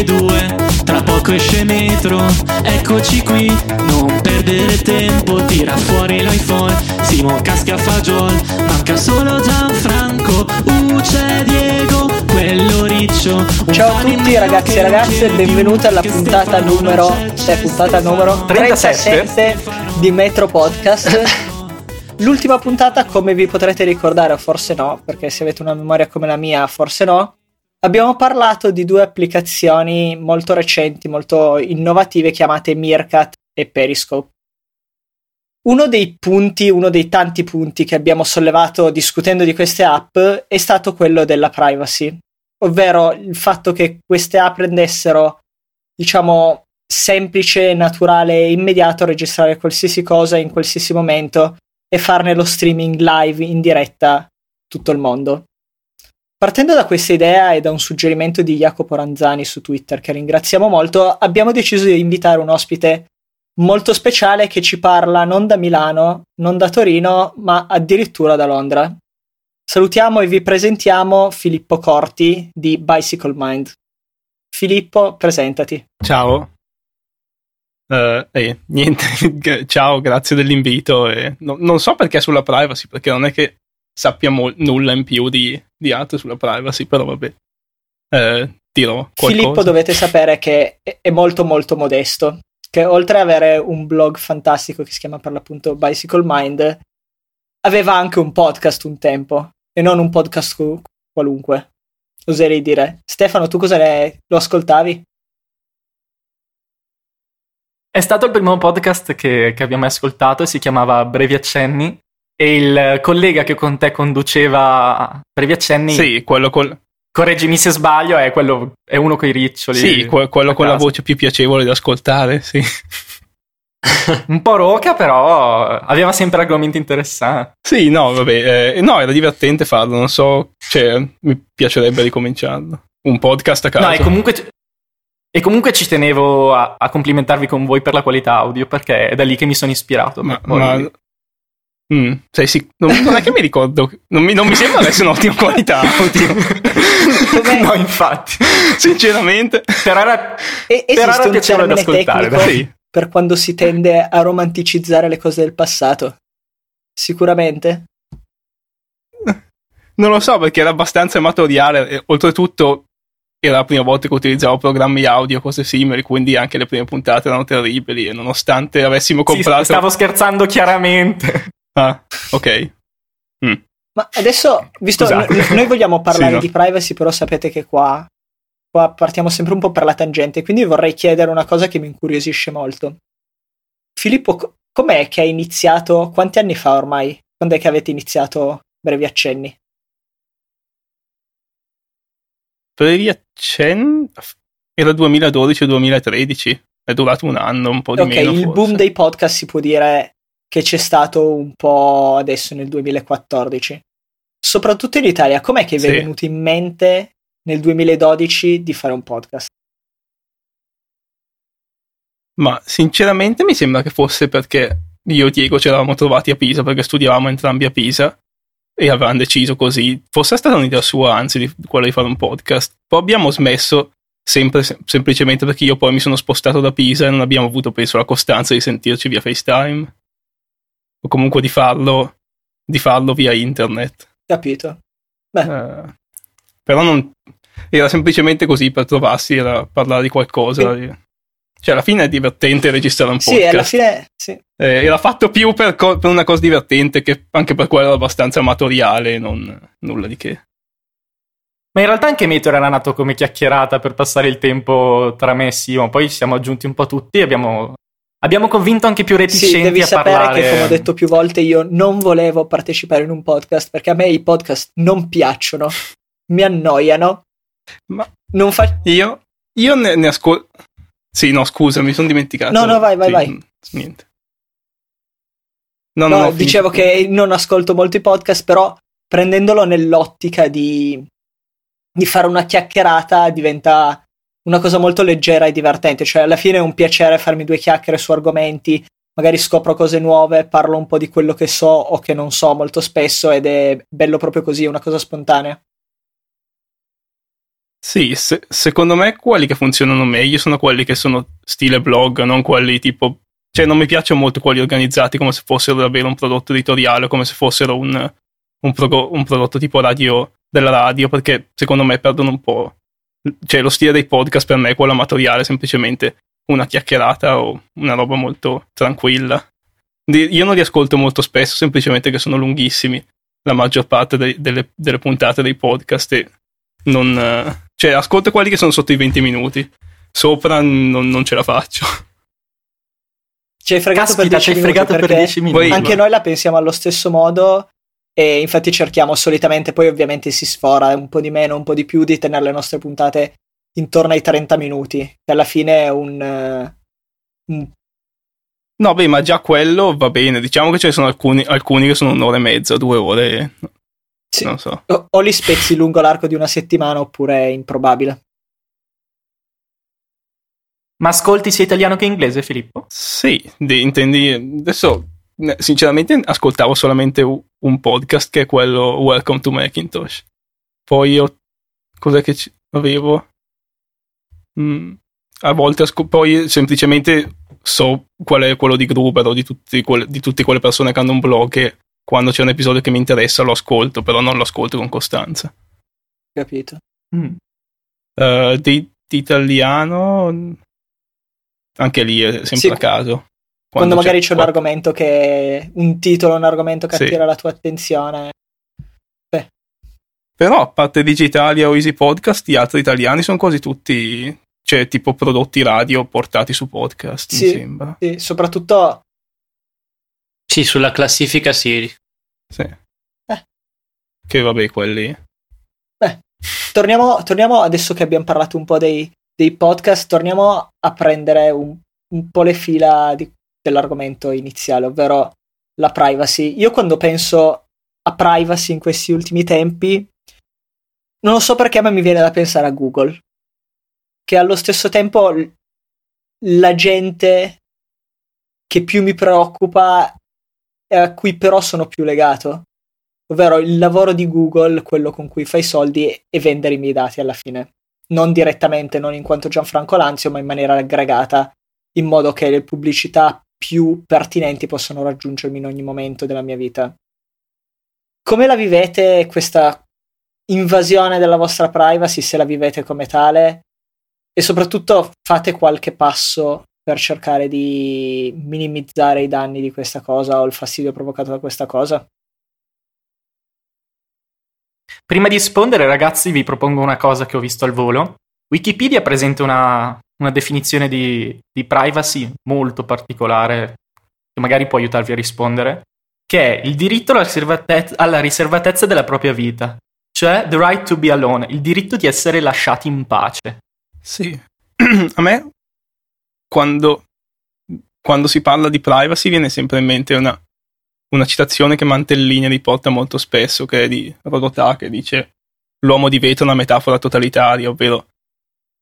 alle due, tra poco esce metro, eccoci qui, non perdere tempo, tira fuori l'iPhone, Simo casca fagiol, manca solo Gianfranco, uh c'è Diego, quello riccio. Ciao a tutti ragazzi e ragazze, benvenuti alla puntata numero, cioè puntata numero 37 37 di Metro Podcast. L'ultima puntata, come vi potrete ricordare, o forse no, perché se avete una memoria come la mia, forse no, abbiamo parlato di due applicazioni molto recenti, molto innovative, chiamate Meerkat e Periscope. Uno dei punti, uno dei tanti punti che abbiamo sollevato discutendo di queste app è stato quello della privacy, ovvero il fatto che queste app rendessero, diciamo, semplice, naturale e immediato registrare qualsiasi cosa in qualsiasi momento e farne lo streaming live in diretta tutto il mondo. Partendo da questa idea e da un suggerimento di Jacopo Ranzani su Twitter, che ringraziamo molto, abbiamo deciso di invitare un ospite molto speciale che ci parla non da Milano, non da Torino, ma addirittura da Londra. Salutiamo e vi presentiamo Filippo Corti di Bicycle Mind. Filippo, presentati. Ciao. Uh, eh, niente, ciao, grazie dell'invito. E no, non so perché sulla privacy, perché non è che sappiamo nulla in più di, di altro sulla privacy, però vabbè. Uh, dirò qualcosa. Filippo dovete sapere che è molto molto modesto, che oltre ad avere un blog fantastico che si chiama per l'appunto Bicycle Mind, aveva anche un podcast un tempo, e non un podcast qualunque, oserei dire. Stefano, tu cosa ne... lo ascoltavi? È stato il primo podcast che, che abbiamo ascoltato e si chiamava Brevi Accenni e il collega che con te conduceva Brevi Accenni... Sì, quello col... Correggimi se sbaglio, è, quello, è uno con i riccioli. Sì, que- quello con la voce più piacevole da ascoltare, sì. un po' roca, però aveva sempre argomenti interessanti. Sì, no, vabbè, eh, no, era divertente farlo, non so, cioè, mi piacerebbe ricominciarlo. Un podcast a caso. No, e comunque e comunque ci tenevo a, a, complimentarvi con voi per la qualità audio, perché è da lì che mi sono ispirato. Ma, poi... ma... Mm, sei sic- non, non, è che mi ricordo, non mi, non mi sembra adesso un'ottima qualità no, infatti, sinceramente. Però era, e, però era piacevole da ascoltare. Sì. Per quando si tende a romanticizzare le cose del passato. Sicuramente. Non lo so perché era abbastanza amatoriale e oltretutto era la prima volta che utilizzavo programmi audio, cose simili, quindi anche le prime puntate erano terribili e nonostante avessimo comprato... Sì, stavo scherzando chiaramente. Ah, ok. Mm. Ma adesso, visto che noi vogliamo parlare sì, no. di privacy, però sapete che qua, qua partiamo sempre un po' per la tangente, quindi vorrei chiedere una cosa che mi incuriosisce molto. Filippo, com'è che hai iniziato, quanti anni fa ormai? Quando è che avete iniziato Brevi Accenni? Brevi Accenni era 2012-2013, è durato un anno, un po' di okay, meno. Ok, il forse. boom dei podcast si può dire che c'è stato un po' adesso nel 2014. Soprattutto in Italia, com'è che vi è venuto in mente nel 2012 di fare un podcast? Ma sinceramente mi sembra che fosse perché io e Diego ci eravamo trovati a Pisa perché studiavamo entrambi a Pisa e avevano deciso così. Fosse stata un'idea sua, anzi, di quella di fare un podcast. Poi abbiamo smesso sempre sem- semplicemente perché io poi mi sono spostato da Pisa e non abbiamo avuto, penso, la costanza di sentirci via FaceTime. O comunque di farlo, di farlo via internet. Capito. Beh. Uh, però non. Era semplicemente così per trovarsi, era parlare di qualcosa. Sì. Cioè, alla fine è divertente registrare un podcast. Sì, alla fine sì. Eh, era fatto più per, co- per, una cosa divertente che anche per quello era abbastanza amatoriale, non nulla di che. Ma in realtà anche Meteor era nato come chiacchierata per passare il tempo tra me e Simo, poi siamo aggiunti un po' tutti e abbiamo, abbiamo convinto anche più reticenti sì, devi a sapere parlare. che come ho detto più volte io non volevo partecipare in un podcast perché a me i podcast non piacciono, mi annoiano. Ma non fa... io, io ne, ne ascolto sì, no, scusa, mi sono dimenticato. No, no, vai, vai, sì, vai. Niente. No, no, no dicevo che non ascolto molto i podcast, però prendendolo nell'ottica di, di fare una chiacchierata diventa una cosa molto leggera e divertente. Cioè, alla fine è un piacere farmi due chiacchiere su argomenti, magari scopro cose nuove, parlo un po' di quello che so o che non so molto spesso ed è bello proprio così, una cosa spontanea. Sì, se- secondo me quelli che funzionano meglio sono quelli che sono stile blog, non quelli tipo... Cioè non mi piacciono molto quelli organizzati come se fossero davvero un prodotto editoriale, come se fossero un, un, pro- un prodotto tipo radio della radio, perché secondo me perdono un po'... Cioè lo stile dei podcast per me è quello amatoriale, semplicemente una chiacchierata o una roba molto tranquilla. Io non li ascolto molto spesso, semplicemente che sono lunghissimi la maggior parte dei- delle, delle puntate dei podcast e non... Cioè ascolto quelli che sono sotto i 20 minuti. Sopra non, non ce la faccio. Ci hai fregato Caspita, per ci 10 hai minuti fregato per perché 10 minuti. Anche noi la pensiamo allo stesso modo e infatti cerchiamo solitamente, poi ovviamente si sfora un po' di meno, un po' di più, di tenere le nostre puntate intorno ai 30 minuti, che alla fine è un... eh, un- No, beh, ma già quello va bene. Diciamo che ce ne sono alcuni, alcuni che sono un'ora e mezza, due ore. sì, Non so. o, o li spezzi lungo l'arco di una settimana oppure è improbabile. Ma ascolti sia italiano che inglese, Filippo? Sì, di- intendi. Adesso, sinceramente, ascoltavo solamente un podcast che è quello Welcome to Macintosh. Poi io. Cos'è che avevo? Mm, a volte asco- poi semplicemente so qual è quello di Gruber o di, tutti quelle, di tutte quelle persone che hanno un blog che quando c'è un episodio che mi interessa lo ascolto, però non lo ascolto con costanza. Capito? Mm. Eh, di, di italiano anche lì è sempre Sì, a caso. Quando, magari c'è un quattro- argomento che... un titolo, un argomento che Sì. attira la tua attenzione. Però a parte Digitalia o Easy Podcast, gli altri italiani sono quasi tutti, cioè tipo prodotti radio portati su podcast, Sì. mi sembra. Sì, soprattutto Sì, sulla classifica sì. Sì. Eh. Che vabbè, quelli. Torniamo, torniamo adesso che abbiamo parlato un po' dei, dei podcast, torniamo a prendere un, un po' le fila di- dell'argomento iniziale, ovvero la privacy. Io quando penso a privacy in questi ultimi tempi, non lo so perché, ma mi viene da pensare a Google, che allo stesso tempo la gente che più mi preoccupa e a cui però sono più legato ovvero il lavoro di Google, quello con cui fai soldi e vendere i miei dati alla fine. Non direttamente, non in quanto Gianfranco Lanzio, ma in maniera aggregata, in modo che le pubblicità più pertinenti possano raggiungermi in ogni momento della mia vita. Come la vivete questa invasione della vostra privacy, se la vivete come tale? E soprattutto fate qualche passo per cercare di minimizzare i danni di questa cosa o il fastidio provocato da questa cosa? Prima di rispondere, ragazzi, vi propongo una cosa che ho visto al volo. Wikipedia presenta una, una definizione di, di privacy molto particolare, che magari può aiutarvi a rispondere, che è il diritto alla riservatezza, alla riservatezza della propria vita, cioè the right to be alone, il diritto di essere lasciati in pace. Sì. A me, quando, quando si parla di privacy, viene sempre in mente una, una citazione che Mantellini riporta molto spesso, che è di Rodotà, che dice l'uomo di vetro è una metafora totalitaria, ovvero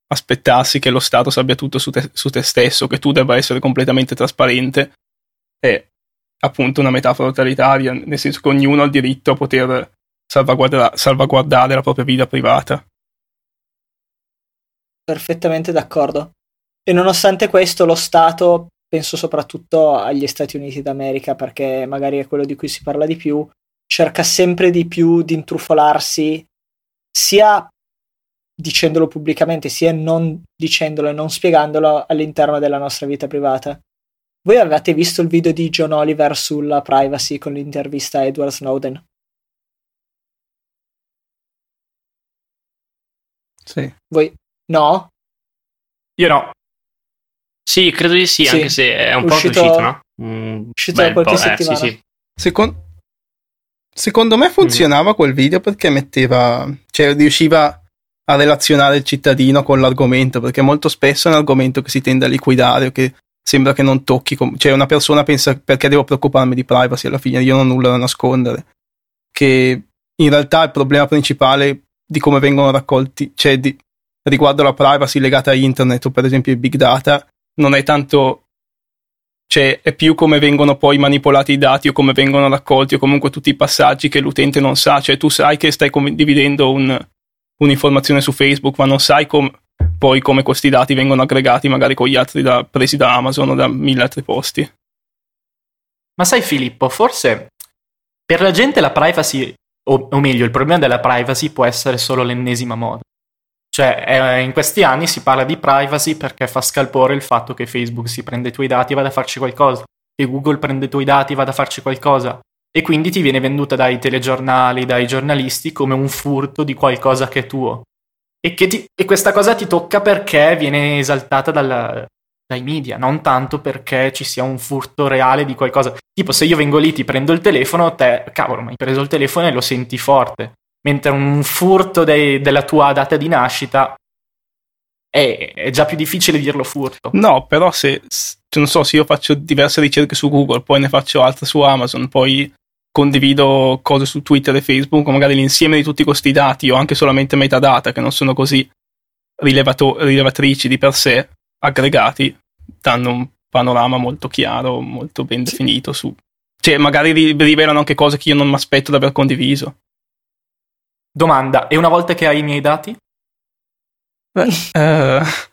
aspettarsi che lo Stato sappia tutto su te, su te stesso, che tu debba essere completamente trasparente, è appunto una metafora totalitaria, nel senso che ognuno ha il diritto a poter salvaguarda- salvaguardare la propria vita privata. perfettamente d'accordo. E nonostante questo, lo Stato, penso soprattutto agli Stati Uniti d'America, perché magari è quello di cui si parla di più, cerca sempre di più di intrufolarsi, sia dicendolo pubblicamente, sia non dicendolo e non spiegandolo all'interno della nostra vita privata. Voi avete visto il video di John Oliver sulla privacy con l'intervista a Edward Snowden? Sì. Voi no? Io no. Sì, credo di sì, Sì. anche se è un Uscito- po' uscito, no? Un uscito da bel qualche po', eh, settimana. sì, sì. Secon- secondo me funzionava quel video perché metteva, cioè riusciva a relazionare il cittadino con l'argomento, perché molto spesso è un argomento che si tende a liquidare o che sembra che non tocchi, com- cioè una persona pensa perché devo preoccuparmi di privacy alla fine, io non ho nulla da nascondere, che in realtà il problema principale di come vengono raccolti, cioè di, riguardo la privacy legata a internet o per esempio i big data, non è tanto cioè è più come vengono poi manipolati i dati o come vengono raccolti o comunque tutti i passaggi che l'utente non sa, cioè tu sai che stai condividendo un, un'informazione su Facebook, ma non sai com- poi come questi dati vengono aggregati magari con gli altri da, presi da Amazon o da mille altri posti. Ma sai Filippo, forse per la gente la privacy, o, o meglio, il problema della privacy può essere solo l'ennesima moda. Cioè, eh, in questi anni si parla di privacy perché fa scalpore il fatto che Facebook si prende i tuoi dati e vada a farci qualcosa, che Google prende i tuoi dati e vada a farci qualcosa. E quindi ti viene venduta dai telegiornali, dai giornalisti come un furto di qualcosa che è tuo. E, ti, e questa cosa ti tocca perché viene esaltata dalla, dai media, non tanto perché ci sia un furto reale di qualcosa. Tipo, se io vengo lì, ti prendo il telefono, te, cavolo, mi hai preso il telefono e lo senti forte mentre un furto dei, della tua data di nascita è, è, già più difficile dirlo furto. No, però se, non so, se io faccio diverse ricerche su Google, poi ne faccio altre su Amazon, poi condivido cose su Twitter e Facebook, magari l'insieme di tutti questi dati o anche solamente metadata che non sono così rilevato- rilevatrici di per sé, aggregati, danno un panorama molto chiaro, molto ben definito su... Cioè, magari rivelano anche cose che io non mi aspetto di aver condiviso. Domanda, e una volta che hai i miei dati? Beh, uh...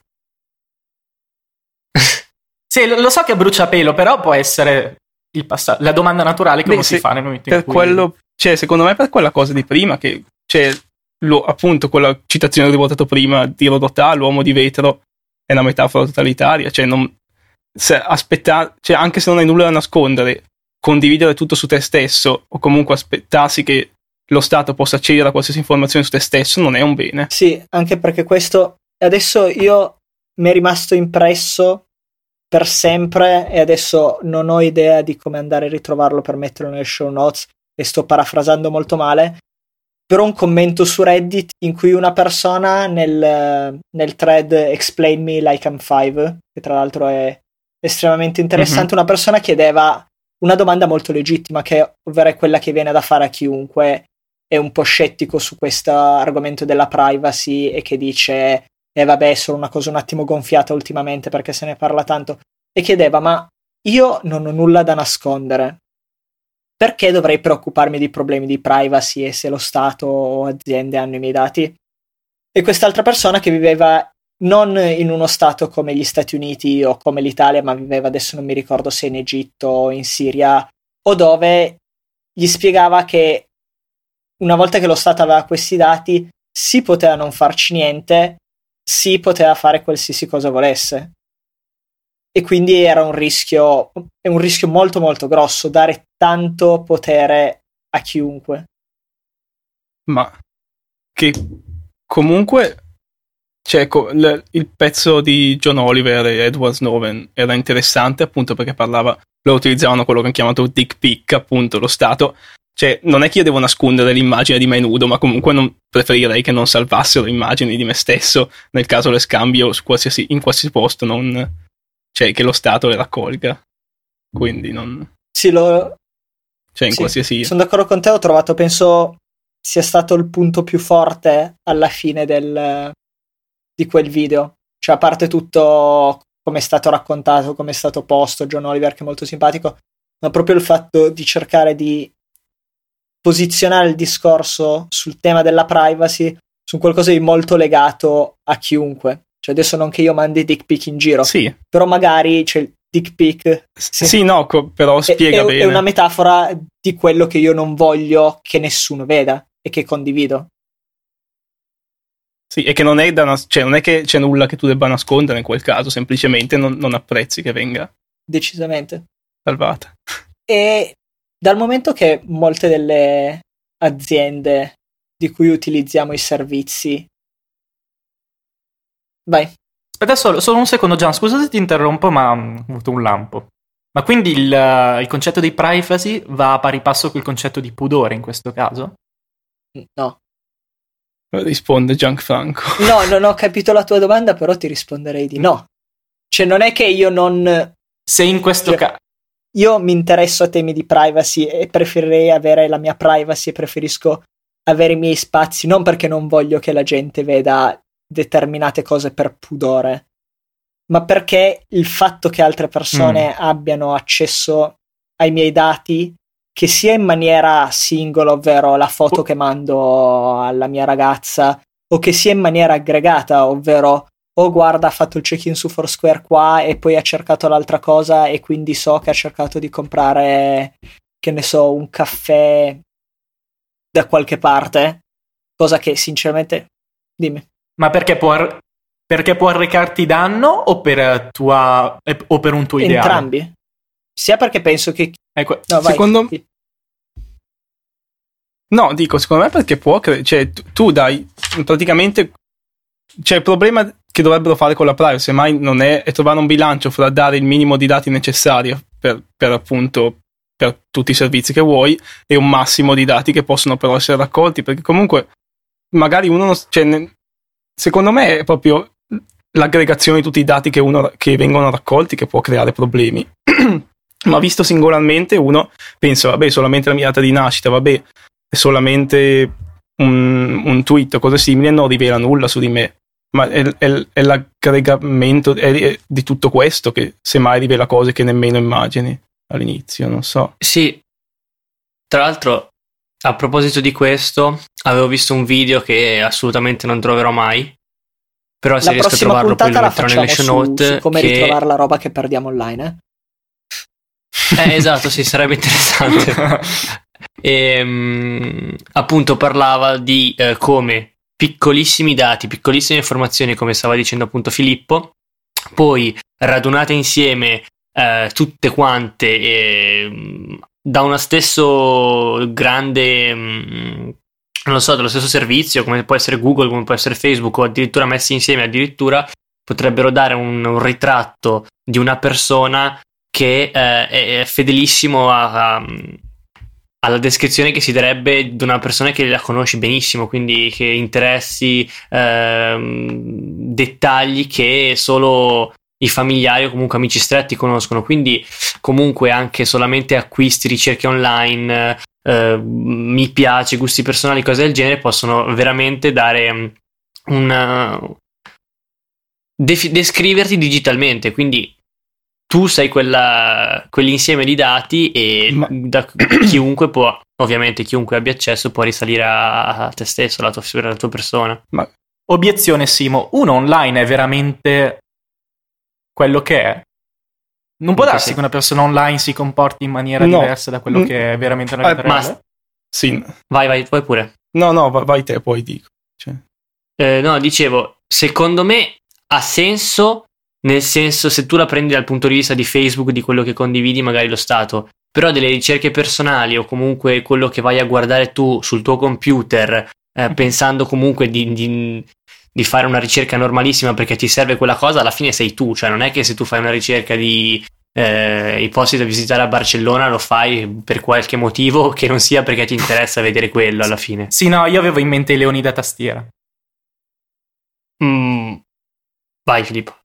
sì, lo, so che è bruciapelo, però può essere passaggio, la domanda naturale che Beh, uno si fa nel momento in cui... Quello, cioè, secondo me per quella cosa di prima, che cioè, lo, appunto quella citazione che ho votato prima di Rodotà, l'uomo di vetro, è una metafora totalitaria, cioè non... Se aspetta, cioè, anche se non hai nulla da nascondere, condividere tutto su te stesso o comunque aspettarsi che lo Stato possa accedere a qualsiasi informazione su te stesso non è un bene. Sì, anche perché questo adesso io mi è rimasto impresso per sempre e adesso non ho idea di come andare a ritrovarlo per metterlo nelle show notes e sto parafrasando molto male. Però un commento su Reddit in cui una persona nel, nel thread Explain Me Like I'm Five, che tra l'altro è estremamente interessante, mm-hmm. una persona chiedeva una domanda molto legittima, che ovvero è quella che viene da fare a chiunque è un po' scettico su questo argomento della privacy e che dice eh vabbè è solo una cosa un attimo gonfiata ultimamente perché se ne parla tanto e chiedeva ma io non ho nulla da nascondere perché dovrei preoccuparmi di problemi di privacy e se lo Stato o aziende hanno i miei dati? E quest'altra persona che viveva non in uno Stato come gli Stati Uniti o come l'Italia, ma viveva adesso non mi ricordo se in Egitto o in Siria, o dove gli spiegava che una volta che lo Stato aveva questi dati, si poteva non farci niente, si poteva fare qualsiasi cosa volesse. E quindi era un rischio, è un rischio molto molto grosso dare tanto potere a chiunque. Ma che comunque cioè, il pezzo di John Oliver e Edward Snowden era interessante appunto perché parlava, lo utilizzavano quello che hanno chiamato dick pic, appunto lo Stato cioè, non è che io devo nascondere l'immagine di me nudo, ma comunque non, preferirei che non salvassero immagini di me stesso nel caso le scambio qualsiasi, in qualsiasi posto, non, cioè che lo Stato le raccolga. Quindi non... Sì, lo... Cioè, in sì, qualsiasi... Sono d'accordo con te, ho trovato, penso, sia stato il punto più forte alla fine del, di quel video. Cioè, a parte tutto come è stato raccontato, come è stato posto, John Oliver che è molto simpatico, ma proprio il fatto di cercare di posizionare il discorso sul tema della privacy su qualcosa di molto legato a chiunque. Cioè adesso non che io mandi dick pic in giro, sì. però magari c'è il dick pic. Sì, sì no, co- però spiega è, bene. È una metafora di quello che io non voglio che nessuno veda e che condivido. Sì, e che non è, da nas- cioè, non è che c'è nulla che tu debba nascondere in quel caso, semplicemente non, non apprezzi che venga. Decisamente. Salvata. E dal momento che molte delle aziende di cui utilizziamo i servizi. Vai. Aspetta solo, solo un secondo, Gian, scusa se ti interrompo, ma ho avuto un lampo. Ma quindi il, il, concetto di privacy va a pari passo col concetto di pudore in questo caso? No. Risponde Gianfranco. No, non ho capito la tua domanda, però ti risponderei di no. Cioè, non è che io non. Se in questo cioè, caso io mi interesso a temi di privacy e preferirei avere la mia privacy e preferisco avere i miei spazi, non perché non voglio che la gente veda determinate cose per pudore, ma perché il fatto che altre persone mm. abbiano accesso ai miei dati, che sia in maniera singola, ovvero la foto che mando alla mia ragazza, o che sia in maniera aggregata, ovvero o guarda ha fatto il check-in su Foursquare qua e poi ha cercato l'altra cosa e quindi so che ha cercato di comprare, che ne so, un caffè da qualche parte, cosa che sinceramente... Dimmi. Ma perché può, perché può arrecarti danno o per, tua, o per un tuo ideale? Entrambi. Sia perché penso che... Ecco, no, secondo... Vai. No, dico, secondo me perché può... Cre- cioè, tu dai praticamente... Cioè, il problema che dovrebbero fare con la privacy mai non è, è trovare un bilancio fra dare il minimo di dati necessari per, per appunto per tutti i servizi che vuoi e un massimo di dati che possono però essere raccolti perché comunque magari uno non, cioè, secondo me è proprio l'aggregazione di tutti i dati che, uno, che vengono raccolti che può creare problemi. Ma visto singolarmente, uno pensa, vabbè, solamente la mia data di nascita, vabbè, solamente un, un tweet o cose simili, non rivela nulla su di me. Ma è, è, è l'aggregamento è, di tutto questo che semmai rivela cose che nemmeno immagini all'inizio, non so. Sì, tra l'altro, a proposito di questo, avevo visto un video che assolutamente non troverò mai, però se la riesco a trovarlo poi lo metterò nelle show note. Su come che... ritrovare la roba che perdiamo online, eh? eh esatto, sì, sarebbe interessante. e, ehm, appunto parlava di eh, come piccolissimi dati, piccolissime informazioni, come stava dicendo appunto Filippo, poi radunate insieme eh, tutte quante eh, da uno stesso grande mh, mm, non so, dello stesso servizio, come può essere Google, come può essere Facebook, o addirittura messi insieme, addirittura potrebbero dare un, un ritratto di una persona che eh, è fedelissimo a, a, alla descrizione che si darebbe di una persona che la conosci benissimo, quindi che interessi, eh, dettagli che solo i familiari o comunque amici stretti conoscono, quindi comunque anche solamente acquisti, ricerche online, eh, mi piace, gusti personali, cose del genere, possono veramente dare mm, una... Def- descriverti digitalmente, quindi tu sei quella, quell'insieme di dati e Ma... da chiunque può, ovviamente chiunque abbia accesso può risalire a, te stesso, alla tua, alla tua persona. Ma... Obiezione Simo, uno online è veramente quello che è? Non può darsi che una persona online si comporti in maniera no. diversa da quello mm. che è veramente nella vita eh, reale? Sì. Vai, vai, vai pure. No, no, vai, vai te, poi dico. Cioè. Eh, no, dicevo, secondo me ha senso, nel senso se tu la prendi dal punto di vista di Facebook, di quello che condividi, magari lo stato, però delle ricerche personali o comunque quello che vai a guardare tu sul tuo computer, eh, pensando comunque di, di, di fare una ricerca normalissima perché ti serve quella cosa, alla fine sei tu, cioè non è che se tu fai una ricerca di eh, i posti da visitare a Barcellona lo fai per qualche motivo che non sia perché ti interessa vedere quello alla fine. Sì, no, io avevo in mente i leoni da tastiera. Mm. Vai Filippo.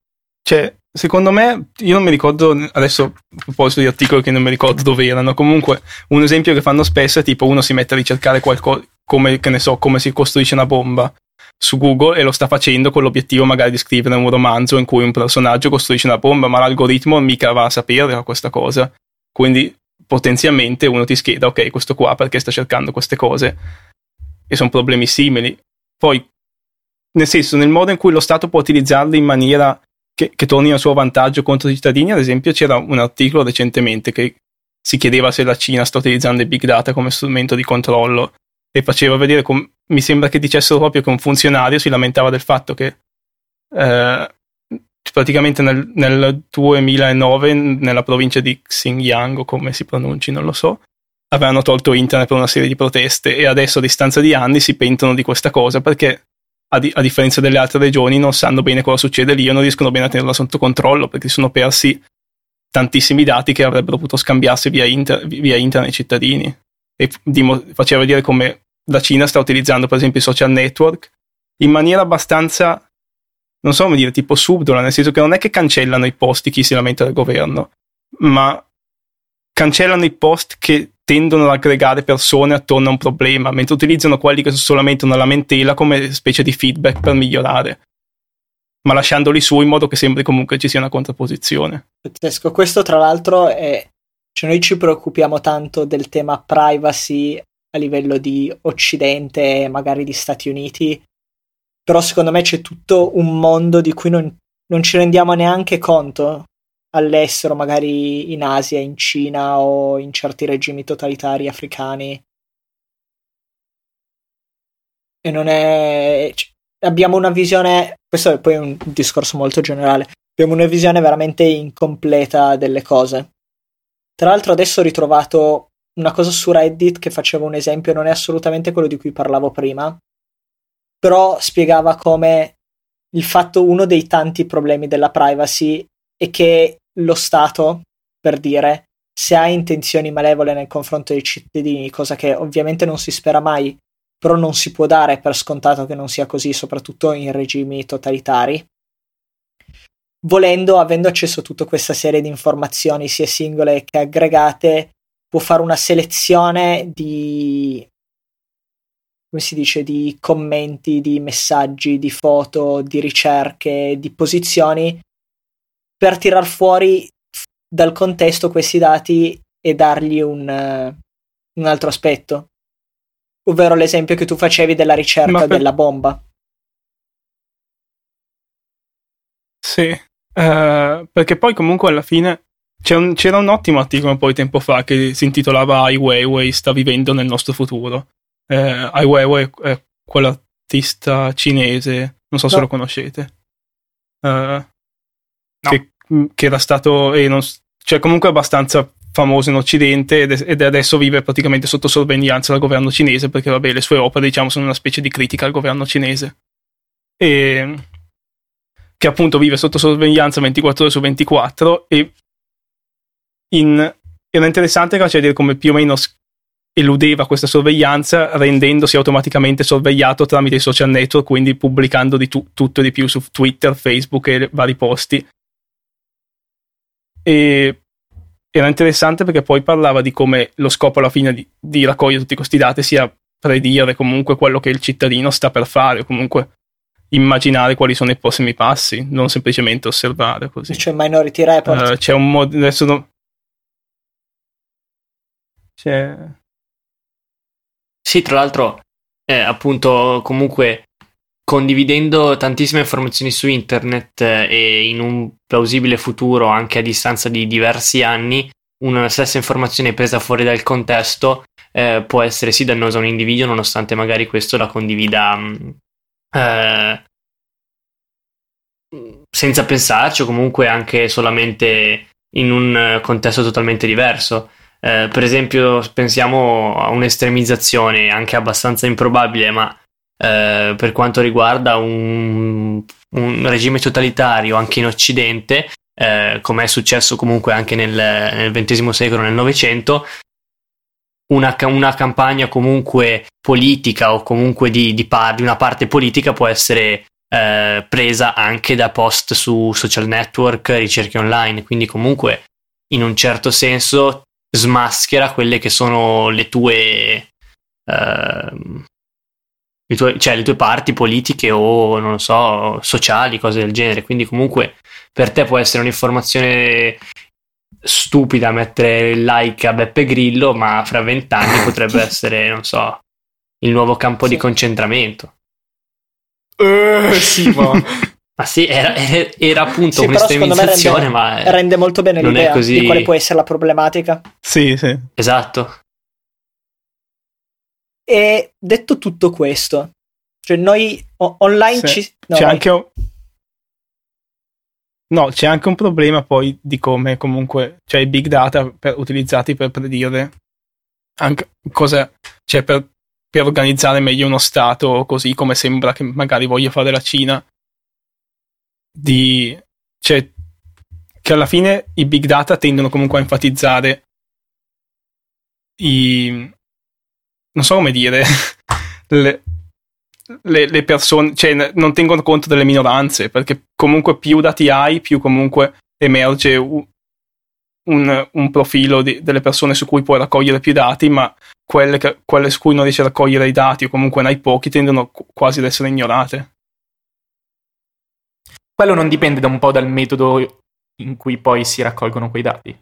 Cioè, secondo me, io non mi ricordo, adesso a proposito di articoli che non mi ricordo dove erano, comunque un esempio che fanno spesso è tipo uno si mette a ricercare qualcosa, come, che ne so, come si costruisce una bomba su Google e lo sta facendo con l'obiettivo magari di scrivere un romanzo in cui un personaggio costruisce una bomba, ma l'algoritmo mica va a sapere questa cosa. Quindi potenzialmente uno ti scheda, ok, questo qua perché sta cercando queste cose. E sono problemi simili. Poi, nel senso, nel modo in cui lo Stato può utilizzarli in maniera che, che torni a suo vantaggio contro i cittadini, ad esempio, c'era un articolo recentemente che si chiedeva se la Cina sta utilizzando i big data come strumento di controllo e faceva vedere, com- mi sembra che dicessero proprio che un funzionario si lamentava del fatto che eh, praticamente nel, nel, 2009 nella provincia di Xinjiang o come si pronunci non lo so avevano tolto internet per una serie di proteste e adesso a distanza di anni si pentono di questa cosa perché a, di- a differenza delle altre regioni non sanno bene cosa succede lì o non riescono bene a tenerla sotto controllo perché si sono persi tantissimi dati che avrebbero potuto scambiarsi via, inter- via internet ai cittadini. E dim- faceva vedere come la Cina sta utilizzando per esempio i social network in maniera abbastanza, non so come dire, tipo subdola, nel senso che non è che cancellano i post chi si lamenta del governo, ma cancellano i post che tendono ad aggregare persone attorno a un problema, mentre utilizzano quelli che sono solamente una lamentela come specie di feedback per migliorare, ma lasciandoli su in modo che sembri comunque ci sia una contrapposizione. Pazzesco, questo tra l'altro è cioè noi ci preoccupiamo tanto del tema privacy a livello di Occidente magari di Stati Uniti, però secondo me c'è tutto un mondo di cui non, non ci rendiamo neanche conto all'estero, magari in Asia, in Cina o in certi regimi totalitari africani. E non è. cioè, abbiamo una visione. Questo è poi un discorso molto generale. Abbiamo una visione veramente incompleta delle cose. Tra l'altro, adesso ho ritrovato una cosa su Reddit che faceva un esempio, non è assolutamente quello di cui parlavo prima, però spiegava come il fatto, uno dei tanti problemi della privacy è che lo Stato, per dire, se ha intenzioni malevole nel confronto dei cittadini, cosa che ovviamente non si spera mai, però non si può dare per scontato che non sia così, soprattutto in regimi totalitari. Volendo, avendo accesso a tutta questa serie di informazioni, sia singole che aggregate, può fare una selezione di come si dice di commenti, di messaggi, di foto, di ricerche, di posizioni per tirar fuori dal contesto questi dati e dargli un, un altro aspetto. Ovvero l'esempio che tu facevi della ricerca per- della bomba. Sì, eh, perché poi comunque alla fine c'è un- c'era un ottimo articolo poi tempo fa che si intitolava Ai Weiwei sta vivendo nel nostro futuro. Eh, Ai Weiwei è quell'artista cinese, non so se No. lo conoscete. Eh, che, che era stato, eh, non cioè comunque abbastanza famoso in Occidente ed, ed adesso vive praticamente sotto sorveglianza del governo cinese perché vabbè le sue opere diciamo sono una specie di critica al governo cinese. E che appunto vive sotto sorveglianza 24 ore su 24 e in, era interessante che vedere come più o meno eludeva questa sorveglianza rendendosi automaticamente sorvegliato tramite i social network, quindi pubblicando di tu- tutto e di più su Twitter, Facebook e vari posti. E era interessante perché poi parlava di come lo scopo alla fine di, di raccogliere tutti questi dati sia predire comunque quello che il cittadino sta per fare, o comunque immaginare quali sono i prossimi passi, non semplicemente osservare così. Cioè Minority Report. Eh, c'è un modo adesso no- c'è Sì, tra l'altro, eh, appunto, comunque condividendo tantissime informazioni su internet eh, e in un plausibile futuro, anche a distanza di diversi anni, una stessa informazione presa fuori dal contesto eh, può essere sì dannosa a un individuo, nonostante magari questo la condivida mh, eh, senza pensarci o comunque anche solamente in un contesto totalmente diverso. Eh, per esempio, pensiamo a un'estremizzazione anche abbastanza improbabile, ma eh, per quanto riguarda un, un regime totalitario anche in Occidente, eh, come è successo comunque anche nel, nel XX secolo, nel Novecento, una, una campagna comunque politica o comunque di, di, par- di una parte politica può essere eh, presa anche da post su social network, ricerche online, quindi comunque in un certo senso smaschera quelle che sono le tue, le tue, cioè le tue parti politiche o non lo so, sociali, cose del genere. Quindi, comunque, per te può essere un'informazione stupida mettere il like a Beppe Grillo, ma fra vent'anni potrebbe essere, non so, il nuovo campo Sì. di concentramento. Eh, sì, ma Ma sì, era, era- era appunto Sì, un'estremizzazione, rende, ma rende molto bene l'idea così- di quale può essere la problematica. sì, sì. esatto. E detto tutto questo, cioè noi o- online Sì. ci... no, c'è vai. anche un... No, c'è anche un problema poi di come comunque cioè i big data per- utilizzati per predire anche cosa cioè per, per organizzare meglio uno stato così come sembra che magari voglia fare la Cina di cioè che alla fine i big data tendono comunque a enfatizzare i non so come dire le, le, le persone, cioè non tengono conto delle minoranze, perché comunque più dati hai, più comunque emerge un, un profilo di- delle persone su cui puoi raccogliere più dati, ma quelle, che- quelle su cui non riesci a raccogliere i dati o comunque ne hai pochi tendono qu- quasi ad essere ignorate. Quello non dipende da un po' dal metodo in cui poi si raccolgono quei dati.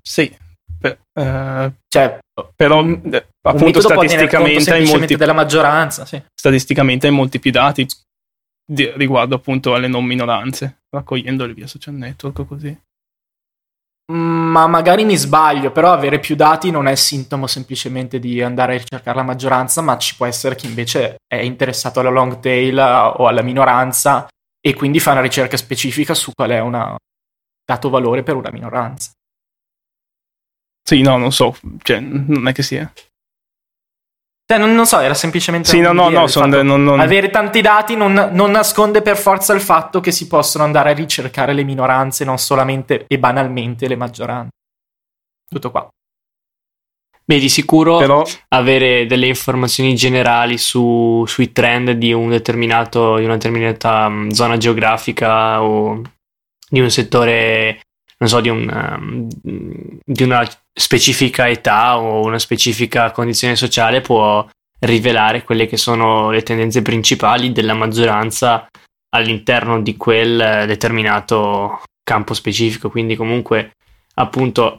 Sì, per- eh, Cioè, però eh, un appunto statisticamente hai molti, della maggioranza, sì. statisticamente hai molti più dati di- riguardo appunto alle non minoranze, raccogliendoli via social network o così. Ma magari mi sbaglio, però avere più dati non è sintomo semplicemente di andare a ricercare la maggioranza, ma ci può essere chi invece è interessato alla long tail o alla minoranza e quindi fa una ricerca specifica su qual è un dato valore per una minoranza. Sì, no, non so, cioè, non è che sia. Cioè, non, non so, era semplicemente. Sì, no, no, no, sono non- non- Avere tanti dati non, non nasconde per forza il fatto che si possono andare a ricercare le minoranze, non solamente e banalmente le maggioranze. Tutto qua. Beh, di sicuro Però avere delle informazioni generali su- sui trend di un determinato, di una determinata mm, zona geografica o di un settore, non so, di, un, um, di una specifica età o una specifica condizione sociale può rivelare quelle che sono le tendenze principali della maggioranza all'interno di quel determinato campo specifico. Quindi comunque appunto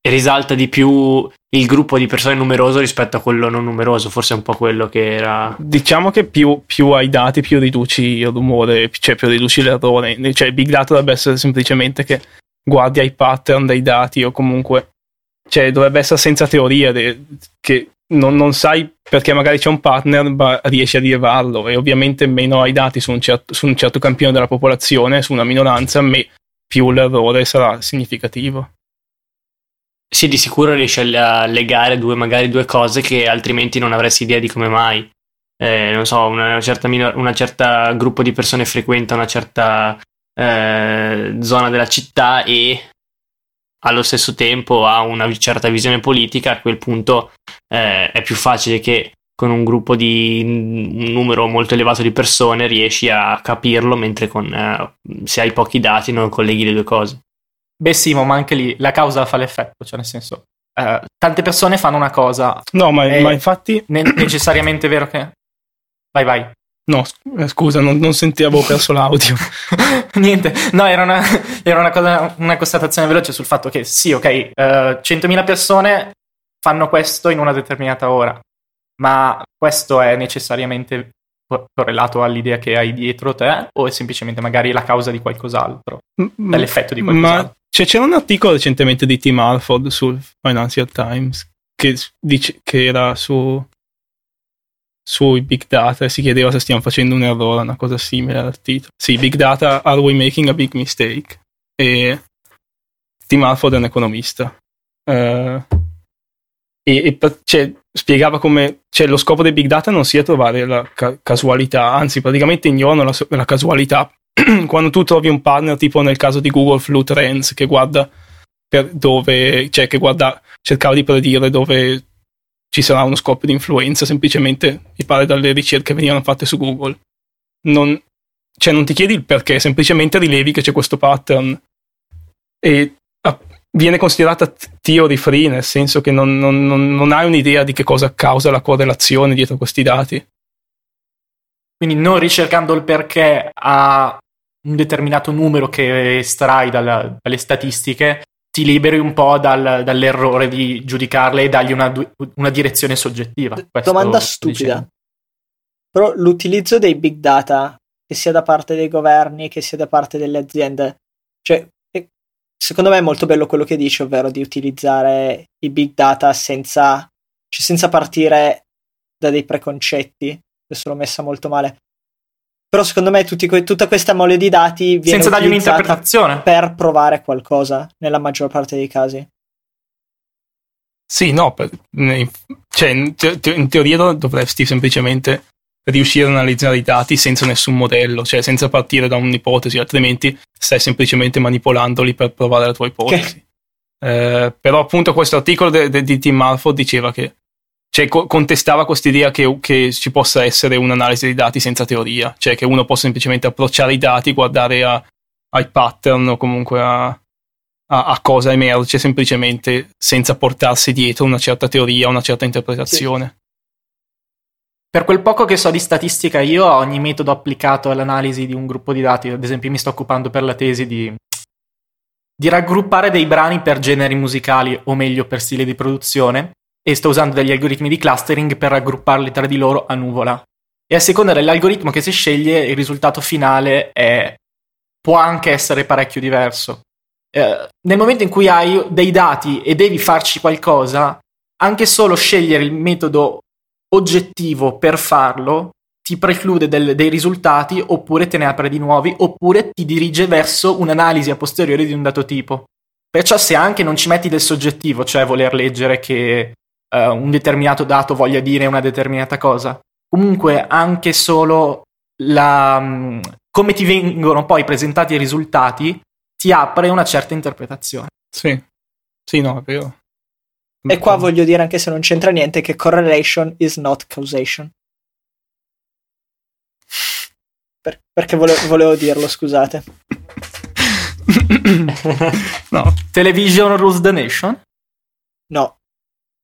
risalta di più il gruppo di persone numeroso rispetto a quello non numeroso, forse è un po' quello che era diciamo che più, più hai dati, più riduci il rumore, cioè più riduci l'errore. Cioè, Big Data dovrebbe essere semplicemente che guardi ai pattern dei dati o comunque, cioè, dovrebbe essere senza teoria de- che non, non sai perché magari c'è un partner, ma riesci a rilevarlo. E ovviamente meno hai dati su un, certo, su un certo campione della popolazione, su una minoranza, me- più l'errore sarà significativo. Sì, di sicuro riesci a legare due, magari due cose che altrimenti non avresti idea di come mai. Eh, non so, una certa, minor- una certa gruppo di persone frequenta una certa eh, zona della città e allo stesso tempo ha una certa visione politica, a quel punto eh, è più facile che con un gruppo di un numero molto elevato di persone riesci a capirlo, mentre con, eh, se hai pochi dati non colleghi le due cose. Beh, Simo, ma anche lì la causa fa l'effetto, cioè nel senso, eh, tante persone fanno una cosa, No, ma, ma infatti, ne- necessariamente vero che... Vai, vai. no, eh, scusa, non, non sentivo, avevo perso l'audio. Niente, no, era una, era una cosa, una constatazione veloce sul fatto che sì, ok, eh, 100.000 persone fanno questo in una determinata ora, ma questo è necessariamente co- correlato all'idea che hai dietro te o è semplicemente magari la causa di qualcos'altro, dall'effetto di Ma qualcos'altro? Cioè, c'era un articolo recentemente di Tim Alford sul Financial Times che, dice, che era su sui big data e si chiedeva se stiamo facendo un errore, una cosa simile al titolo. Sì, big data, are we making a big mistake? E Tim Alford è un economista. Eh, e e cioè, spiegava come cioè, lo scopo dei big data non sia trovare la ca- casualità, anzi praticamente ignorano la, la casualità. Quando tu trovi un partner, tipo nel caso di Google Flu Trends, che guarda per dove, cioè che guarda, cercava di predire dove ci sarà uno scoppio di influenza, semplicemente mi pare dalle ricerche che venivano fatte su Google. Non, cioè, non ti chiedi il perché, semplicemente rilevi che c'è questo pattern e ah, viene considerata theory free, nel senso che non- non- non hai un'idea di che cosa causa la correlazione dietro questi dati. Quindi non ricercando il perché a un determinato numero che estrai dalla- dalle statistiche, ti liberi un po' dal- dall'errore di giudicarle e dargli una, una direzione soggettiva. Questo Domanda stupida. dicendo. Però l'utilizzo dei big data, che sia da parte dei governi, che sia da parte delle aziende, cioè, secondo me è molto bello quello che dici, ovvero di utilizzare i big data senza, cioè senza partire da dei preconcetti. Adesso l'ho messa molto male. Però secondo me tutti que- tutta questa mole di dati viene Senza dargli utilizzata un'interpretazione. per provare qualcosa, nella maggior parte dei casi. Sì, no, per- in, cioè, in, te- in teoria dov- dovresti semplicemente riuscire ad analizzare i dati senza nessun modello, cioè senza partire da un'ipotesi, altrimenti stai semplicemente manipolandoli per provare la tua ipotesi. Eh, però appunto questo articolo de- de- di Tim Alford diceva che cioè, co- contestava quest'idea che, che ci possa essere un'analisi dei dati senza teoria, cioè che uno possa semplicemente approcciare i dati, guardare a- ai pattern o comunque a, a, a cosa emerge semplicemente senza portarsi dietro una certa teoria, una certa interpretazione. Per quel poco che so di statistica, io ogni metodo applicato all'analisi di un gruppo di dati. Ad esempio, mi sto occupando per la tesi di di raggruppare dei brani per generi musicali, o meglio per stile di produzione, e sta usando degli algoritmi di clustering per raggrupparli tra di loro a nuvola. E a seconda dell'algoritmo che si sceglie, il risultato finale è, può anche essere parecchio diverso. Eh, nel momento in cui hai dei dati e devi farci qualcosa, anche solo scegliere il metodo oggettivo per farlo ti preclude del, dei risultati oppure te ne apre di nuovi oppure ti dirige verso un'analisi a posteriori di un dato tipo. Perciò se anche non ci metti del soggettivo, cioè voler leggere che uh, un determinato dato voglia dire una determinata cosa, comunque anche solo la, um, come ti vengono poi presentati i risultati ti apre una certa interpretazione. Sì, sì, no, è vero. E qua voglio dire, anche se non c'entra niente, che correlation is not causation. Per, perché volevo, volevo dirlo, scusate. no. Television rules the nation? No.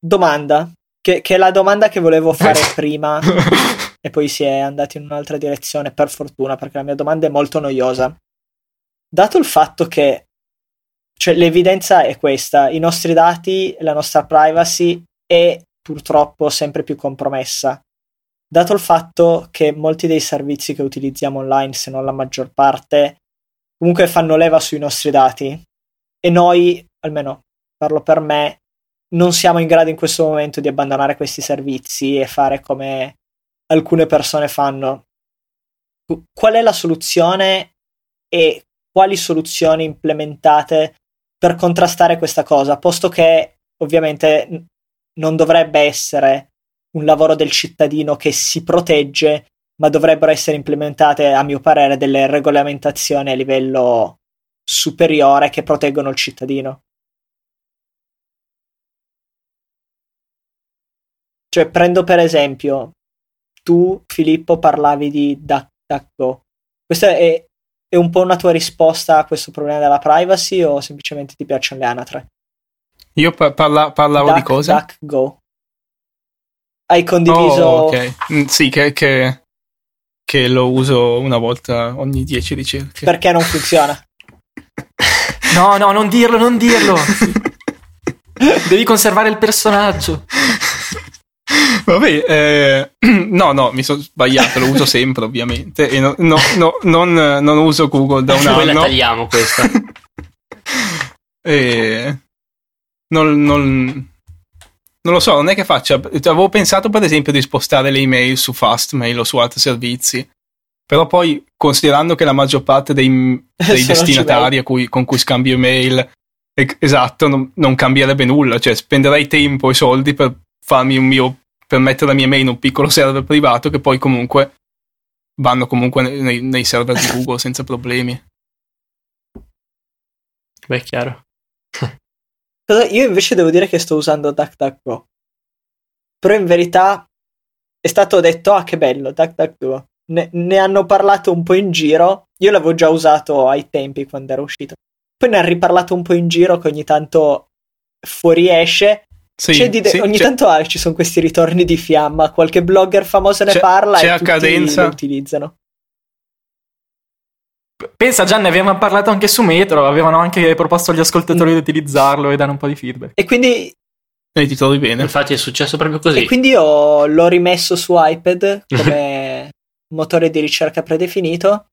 Domanda. Che, che è la domanda che volevo fare prima e poi si è andati in un'altra direzione, per fortuna, perché la mia domanda è molto noiosa. Dato il fatto che cioè, l'evidenza è questa, i nostri dati, la nostra privacy è purtroppo sempre più compromessa dato il fatto che molti dei servizi che utilizziamo online, se non la maggior parte, comunque fanno leva sui nostri dati e noi, almeno parlo per me, non siamo in grado in questo momento di abbandonare questi servizi e fare come alcune persone fanno. Qual è la soluzione e quali soluzioni implementate per contrastare questa cosa, posto che ovviamente non dovrebbe essere un lavoro del cittadino che si protegge, ma dovrebbero essere implementate, a mio parere, delle regolamentazioni a livello superiore che proteggono il cittadino. Cioè, prendo per esempio, tu, Filippo, parlavi di DuckDuckGo. Questa è, è un po' una tua risposta a questo problema della privacy o semplicemente ti piacciono le anatre? Io parla, parlavo Duck, di cosa? DuckGo hai condiviso. Oh, ok, mm, sì, che, che, che, lo uso una volta ogni 10 ricerche. Perché non funziona? no, no, non dirlo, non dirlo. Devi conservare il personaggio. Vabbè, eh, no, no, mi sono sbagliato, lo uso sempre ovviamente e no, no, no non, non, uso Google da un anno. Poi la tagliamo questa. e non, non, non lo so, non è che faccia. Avevo pensato, per esempio, di spostare le email su Fastmail o su altri servizi. Però poi, considerando che la maggior parte dei, dei destinatari cui, con cui scambio email, esatto, non, non, cambierebbe nulla. Cioè, spenderei tempo e soldi per farmi un mio. Per mettere la mia email in un piccolo server privato che poi comunque vanno comunque nei, nei server di Google senza problemi. Beh, è chiaro. Io invece devo dire che sto usando DuckDuckGo. Però in verità è stato detto, ah che bello, DuckDuckGo. Ne, ne hanno parlato un po' in giro. Io l'avevo già usato ai tempi quando era uscito. Poi ne hanno riparlato un po' in giro che ogni tanto fuoriesce. Sì, de- sì, ogni c'è... tanto ah, ci sono questi ritorni di fiamma. Qualche blogger famoso ne c'è, parla c'è e tutti cadenza. lo utilizzano. Pensa già, ne avevamo parlato anche su Metro, avevano anche proposto agli ascoltatori mm. di utilizzarlo e dare un po' di feedback. E quindi... E ti trovi bene. Infatti è successo proprio così. E quindi io l'ho rimesso su iPad come motore di ricerca predefinito.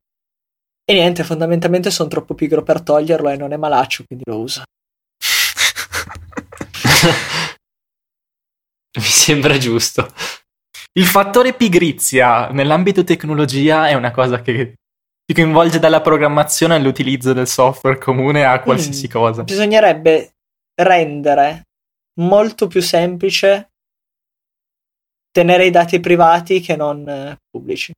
E niente, fondamentalmente sono troppo pigro per toglierlo e non è malaccio, quindi lo uso. Mi sembra giusto. Il fattore pigrizia nell'ambito tecnologia è una cosa che ti coinvolge dalla programmazione all'utilizzo del software comune a qualsiasi mm, cosa. Bisognerebbe rendere molto più semplice tenere i dati privati che non eh, pubblici.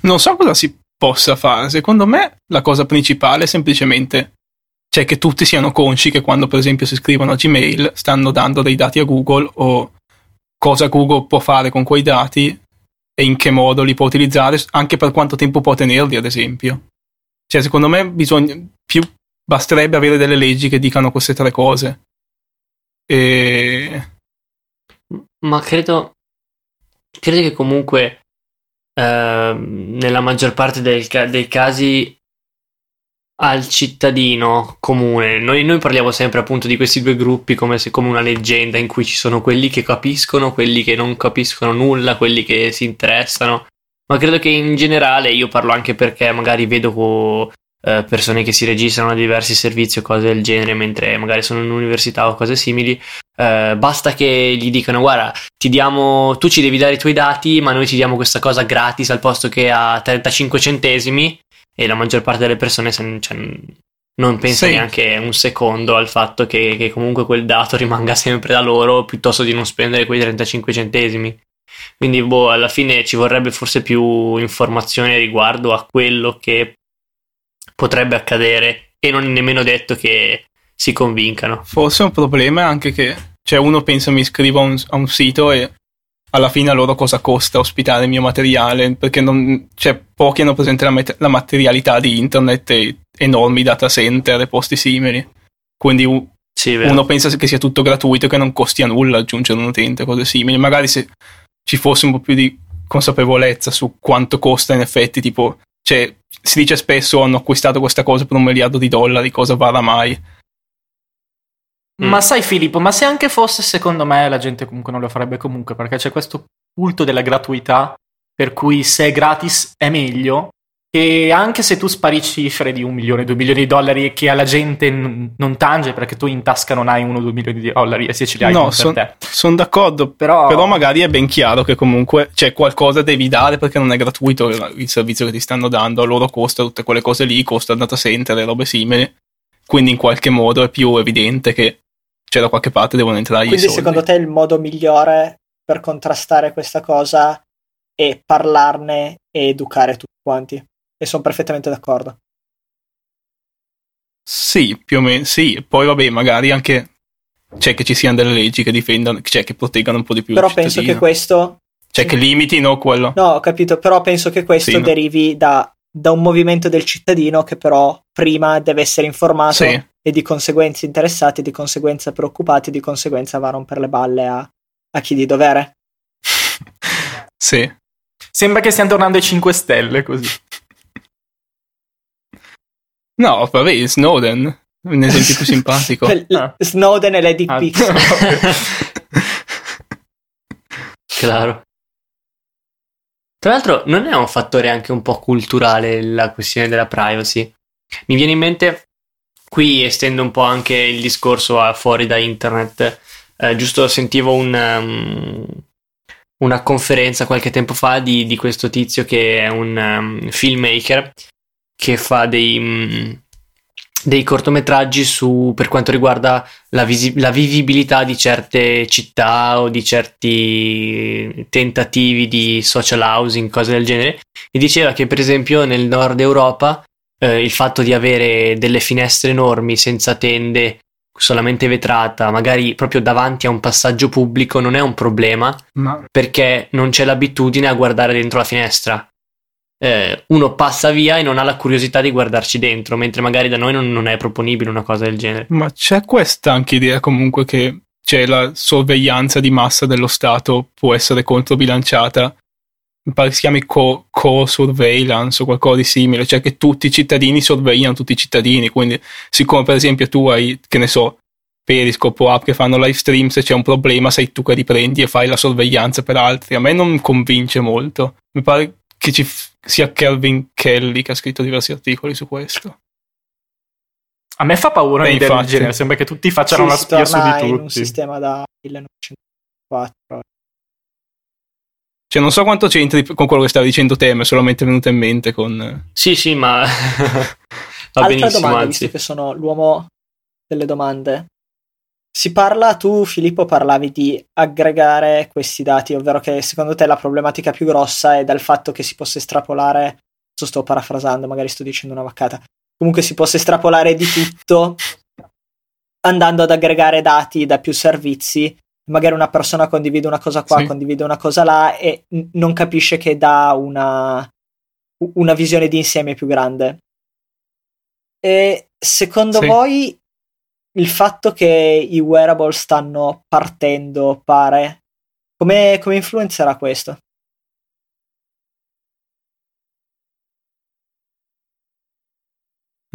Non so cosa si possa fare. Secondo me la cosa principale è semplicemente cioè che tutti siano consci che quando per esempio si scrivono a Gmail stanno dando dei dati a Google o cosa Google può fare con quei dati e in che modo li può utilizzare, anche per quanto tempo può tenerli, ad esempio. Cioè, secondo me bisogna, più basterebbe avere delle leggi che dicano queste tre cose. E... Ma credo, credo che comunque eh, nella maggior parte del, dei casi al cittadino comune. Noi, noi, parliamo sempre appunto di questi due gruppi come, se, come una leggenda in cui ci sono quelli che capiscono, quelli che non capiscono nulla, quelli che si interessano. Ma credo che in generale io parlo anche perché magari vedo eh, persone che si registrano a diversi servizi o cose del genere mentre magari sono in università o cose simili. Eh, basta che gli dicano: Guarda, ti diamo, tu ci devi dare i tuoi dati, ma noi ti diamo questa cosa gratis al posto che a 35 centesimi e la maggior parte delle persone se, cioè, non pensa sì. neanche un secondo al fatto che, che, comunque quel dato rimanga sempre da loro piuttosto di non spendere quei 35 centesimi. Quindi, boh, alla fine ci vorrebbe forse più informazione riguardo a quello che potrebbe accadere e non è nemmeno detto che si convincano. Forse un problema è anche che cioè uno pensa mi iscrivo a un, a un sito e alla fine a loro cosa costa ospitare il mio materiale, perché non, cioè, pochi hanno presente la, met- la, materialità di internet e enormi data center e posti simili. Quindi u- sì, uno pensa che sia tutto gratuito e che non costi a nulla aggiungere un utente, cose simili. Magari se ci fosse un po' più di consapevolezza su quanto costa in effetti, tipo, cioè, si dice spesso hanno acquistato questa cosa per un miliardo di dollari, cosa varrà mai? Mm. Ma sai Filippo, ma se anche fosse secondo me la gente comunque non lo farebbe comunque perché c'è questo culto della gratuità per cui se è gratis è meglio e anche se tu spari cifre di un milione, due milioni di dollari che alla gente n- non tange perché tu in tasca non hai uno o due milioni di dollari e se ce li hai no, sono son d'accordo però... però... magari è ben chiaro che comunque c'è qualcosa devi dare perché non è gratuito il servizio che ti stanno dando a loro costa tutte quelle cose lì costa il data center e robe simili quindi in qualche modo è più evidente che cioè da qualche parte devono entrare Quindi i soldi. secondo te il modo migliore per contrastare questa cosa è parlarne e educare tutti quanti? E sono perfettamente d'accordo. Sì, più o meno, sì. Poi vabbè, magari anche c'è che ci siano delle leggi che difendano, cioè che proteggano un po' di più Però penso che questo... Cioè che limitino quello. No, ho capito, però penso che questo sì, derivi da, da, un movimento del cittadino che però prima deve essere informato sì e di conseguenza interessati, di conseguenza preoccupati, di conseguenza va a rompere le balle a, a chi di dovere. sì. Sembra che stiamo tornando ai 5 Stelle così. No, vabbè, Snowden, un esempio più simpatico. ah. Snowden e Lady ah, Pix. Claro. Tra l'altro, non è un fattore anche un po' culturale la questione della privacy? Mi viene in mente qui estendo un po' anche il discorso a fuori da internet. Eh, giusto sentivo un, um, una conferenza qualche tempo fa di, di, questo tizio che è un um, filmmaker che fa dei, um, dei cortometraggi su, per quanto riguarda la, visi- la, vivibilità di certe città o di certi tentativi di social housing, cose del genere. E diceva che per esempio nel nord Europa eh, il fatto di avere delle finestre enormi senza tende, solamente vetrata, magari proprio davanti a un passaggio pubblico, non è un problema Ma... perché non c'è l'abitudine a guardare dentro la finestra. Eh, uno passa via e non ha la curiosità di guardarci dentro, mentre magari da noi non, non è proponibile una cosa del genere. Ma c'è questa anche idea comunque che c'è la sorveglianza di massa dello Stato può essere controbilanciata? Mi pare si chiami co- co-surveillance o qualcosa di simile, cioè che tutti i cittadini sorvegliano tutti i cittadini, quindi siccome per esempio tu hai, che ne so, Periscope o app che fanno live stream, se c'è un problema sei tu che riprendi e fai la sorveglianza per altri, a me non convince molto, mi pare che ci f- sia Kelvin Kelly che ha scritto diversi articoli su questo. A me fa paura eh, un'idea del genere, sembra che tutti facciano sì, una spia su di tutti. in un sistema da 1904 cioè, non so quanto c'entri con quello che stavi dicendo te, ma è solamente venuto in mente con... Sì, sì, ma... Va Altra benissimo, domanda, anzi. visto che sono l'uomo delle domande. Si parla, tu Filippo parlavi di aggregare questi dati, ovvero che secondo te la problematica più grossa è dal fatto che si possa estrapolare, sto parafrasando, magari sto dicendo una vaccata, comunque si possa estrapolare di tutto andando ad aggregare dati da più servizi magari una persona condivide una cosa qua, sì. condivide una cosa là e n- non capisce che dà una, una visione di insieme più grande. E secondo sì. voi il fatto che i wearable stanno partendo, pare, come, come influenzerà questo?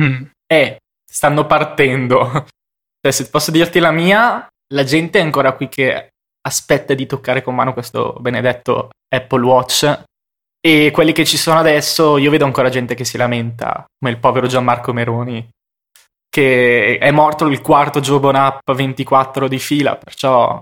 Mm. è, stanno partendo. Cioè, se posso dirti la mia, la gente è ancora qui che aspetta di toccare con mano questo benedetto Apple Watch. E quelli che ci sono adesso, io vedo ancora gente che si lamenta, come il povero Gianmarco Meroni, che è morto il quarto Jobon App 24 di fila, perciò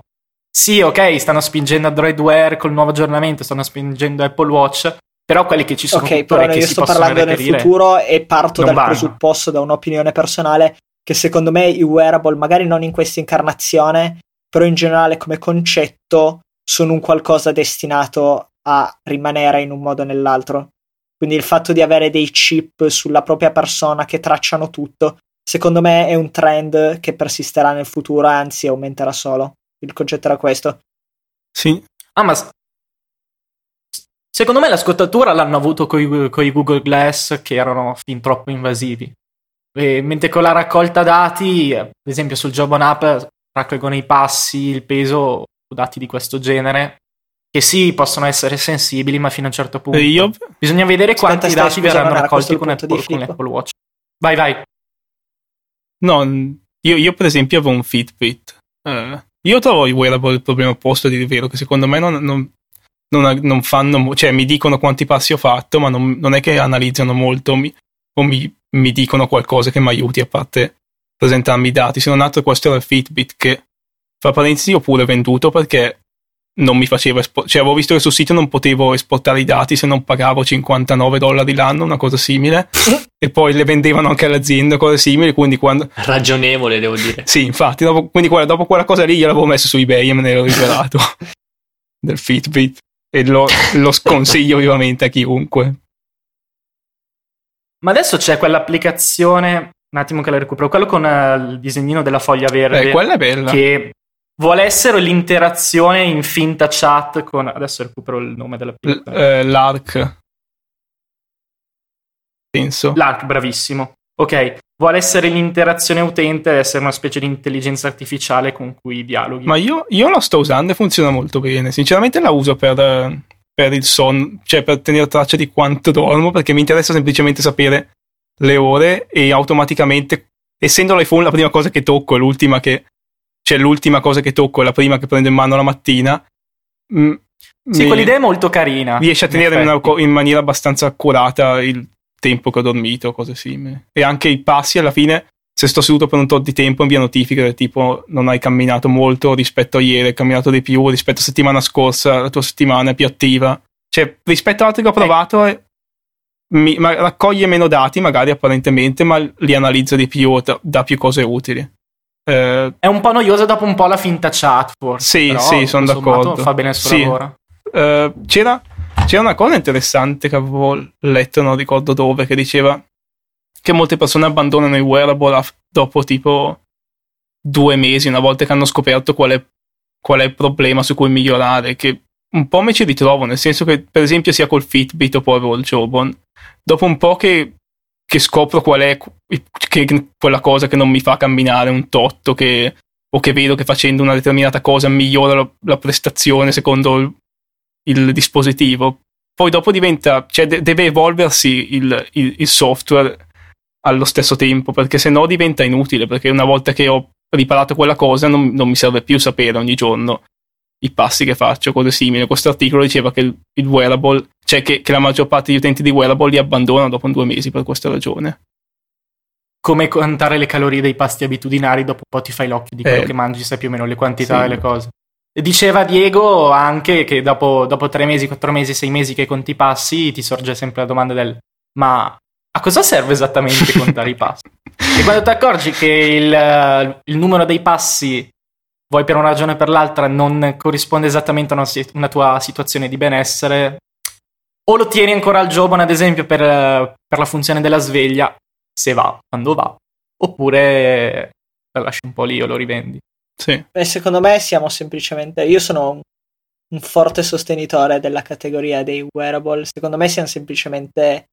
sì, ok, stanno spingendo Android Wear col nuovo aggiornamento, stanno spingendo Apple Watch, però quelli che ci sono Ok, però che io sto parlando nel futuro e parto dal vanno. presupposto, da un'opinione personale, che secondo me i wearable, magari non in questa incarnazione, però in generale come concetto, sono un qualcosa destinato a rimanere in un modo o nell'altro. Quindi il fatto di avere dei chip sulla propria persona che tracciano tutto, secondo me è un trend che persisterà nel futuro, anzi aumenterà solo. Il concetto era questo. Sì. Ah, ma s- secondo me la scottatura l'hanno avuto con i Google Glass che erano fin troppo invasivi. E mentre con la raccolta dati, ad esempio sul Job on App, raccolgono i passi, il peso, dati di questo genere, che sì, possono essere sensibili, ma fino a un certo punto. E io Bisogna vedere Aspetta, quanti stai, dati verranno raccolti con Apple, con. Apple Watch. Vai, vai. No, io, io per esempio avevo un Fitbit. Eh, io trovo i wearable il problema opposto di vero, che secondo me non, non- non- non fanno, cioè mi dicono quanti passi ho fatto, ma non, non è che analizzano molto mi- o mi, mi dicono qualcosa che mi aiuti a parte presentarmi i dati. Se non altro questo era il Fitbit che, fra parentesi, ho pure venduto perché non mi faceva esport- cioè avevo visto che sul sito non potevo esportare i dati se non pagavo 59 dollari l'anno, una cosa simile, e poi le vendevano anche alle aziende, cose simili, quindi quando Ragionevole, devo dire. sì, infatti, dopo, quindi quella- dopo quella cosa lì io l'avevo messo su eBay e me ne ero rivelato del Fitbit e lo, lo sconsiglio vivamente a chiunque. Ma adesso c'è quell'applicazione, un attimo che la recupero, quello con eh, il disegnino della foglia verde. Eh, quella è bella. che vuole essere l'interazione in finta chat con adesso recupero il nome L- dell'applicazione eh, L'Arc. Penso. Lark bravissimo ok vuole essere l'interazione utente essere una specie di intelligenza artificiale con cui dialoghi Ma io, io la sto usando e funziona molto bene. Sinceramente la uso per, eh, per il sonno, cioè per tenere traccia di quanto dormo, perché mi interessa semplicemente sapere le ore e automaticamente, essendo l'iPhone la prima cosa che tocco, è l'ultima che, cioè l'ultima cosa che tocco, è la prima che prendo in mano la mattina, mm, sì quell'idea è molto carina riesce a tenere in, una- in maniera abbastanza accurata il tempo che ho dormito, cose simili. E anche i passi alla fine, se sto seduto per un tot di tempo, invia notifiche del tipo non hai camminato molto rispetto a ieri, hai camminato di più rispetto a settimana scorsa, la tua settimana è più attiva. Cioè, rispetto ad altri che ho provato, eh, mi- ma- raccoglie meno dati, magari apparentemente, ma li analizza di più, dà più cose utili. Eh, è un po' noiosa dopo un po' la finta chat forse Sì, però, sì, sono d'accordo. fa bene il suo Sì. lavoro Eh, c'era, c'era una cosa interessante che avevo letto, non ricordo dove, che diceva che molte persone abbandonano i wearable dopo tipo due mesi, una volta che hanno scoperto qual è, qual è il problema su cui migliorare, che un po' mi ci ritrovo, nel senso che per esempio sia col Fitbit o poi il Jobon, dopo un po' che, che scopro qual è che- quella cosa che non mi fa camminare un totto, che, o che vedo che facendo una determinata cosa migliora la, la prestazione secondo il, il dispositivo. Poi dopo diventa, cioè de- deve evolversi il, il- il software allo stesso tempo, perché se no diventa inutile, perché una volta che ho riparato quella cosa non, non mi serve più sapere ogni giorno i passi che faccio, cose simili. Questo articolo diceva che il, il wearable, cioè che, che la maggior parte degli utenti di wearable li abbandonano dopo due mesi per questa ragione. come contare le calorie dei pasti abitudinari dopo un po' ti fai l'occhio di quello Eh, che mangi sai più o meno le quantità sì. e le cose diceva Diego anche che dopo, dopo tre mesi, quattro mesi, sei mesi che conti i passi ti sorge sempre la domanda del ma a cosa serve esattamente contare i passi? E quando ti accorgi che il, il numero dei passi, vuoi per una ragione o per l'altra, non corrisponde esattamente a una, una tua situazione di benessere, o lo tieni ancora al giovane, ad esempio, per, per la funzione della sveglia, se va, quando va, oppure la lasci un po' lì o lo rivendi. Sì. E secondo me siamo semplicemente. Io sono un, un forte sostenitore della categoria dei wearable. Secondo me siamo semplicemente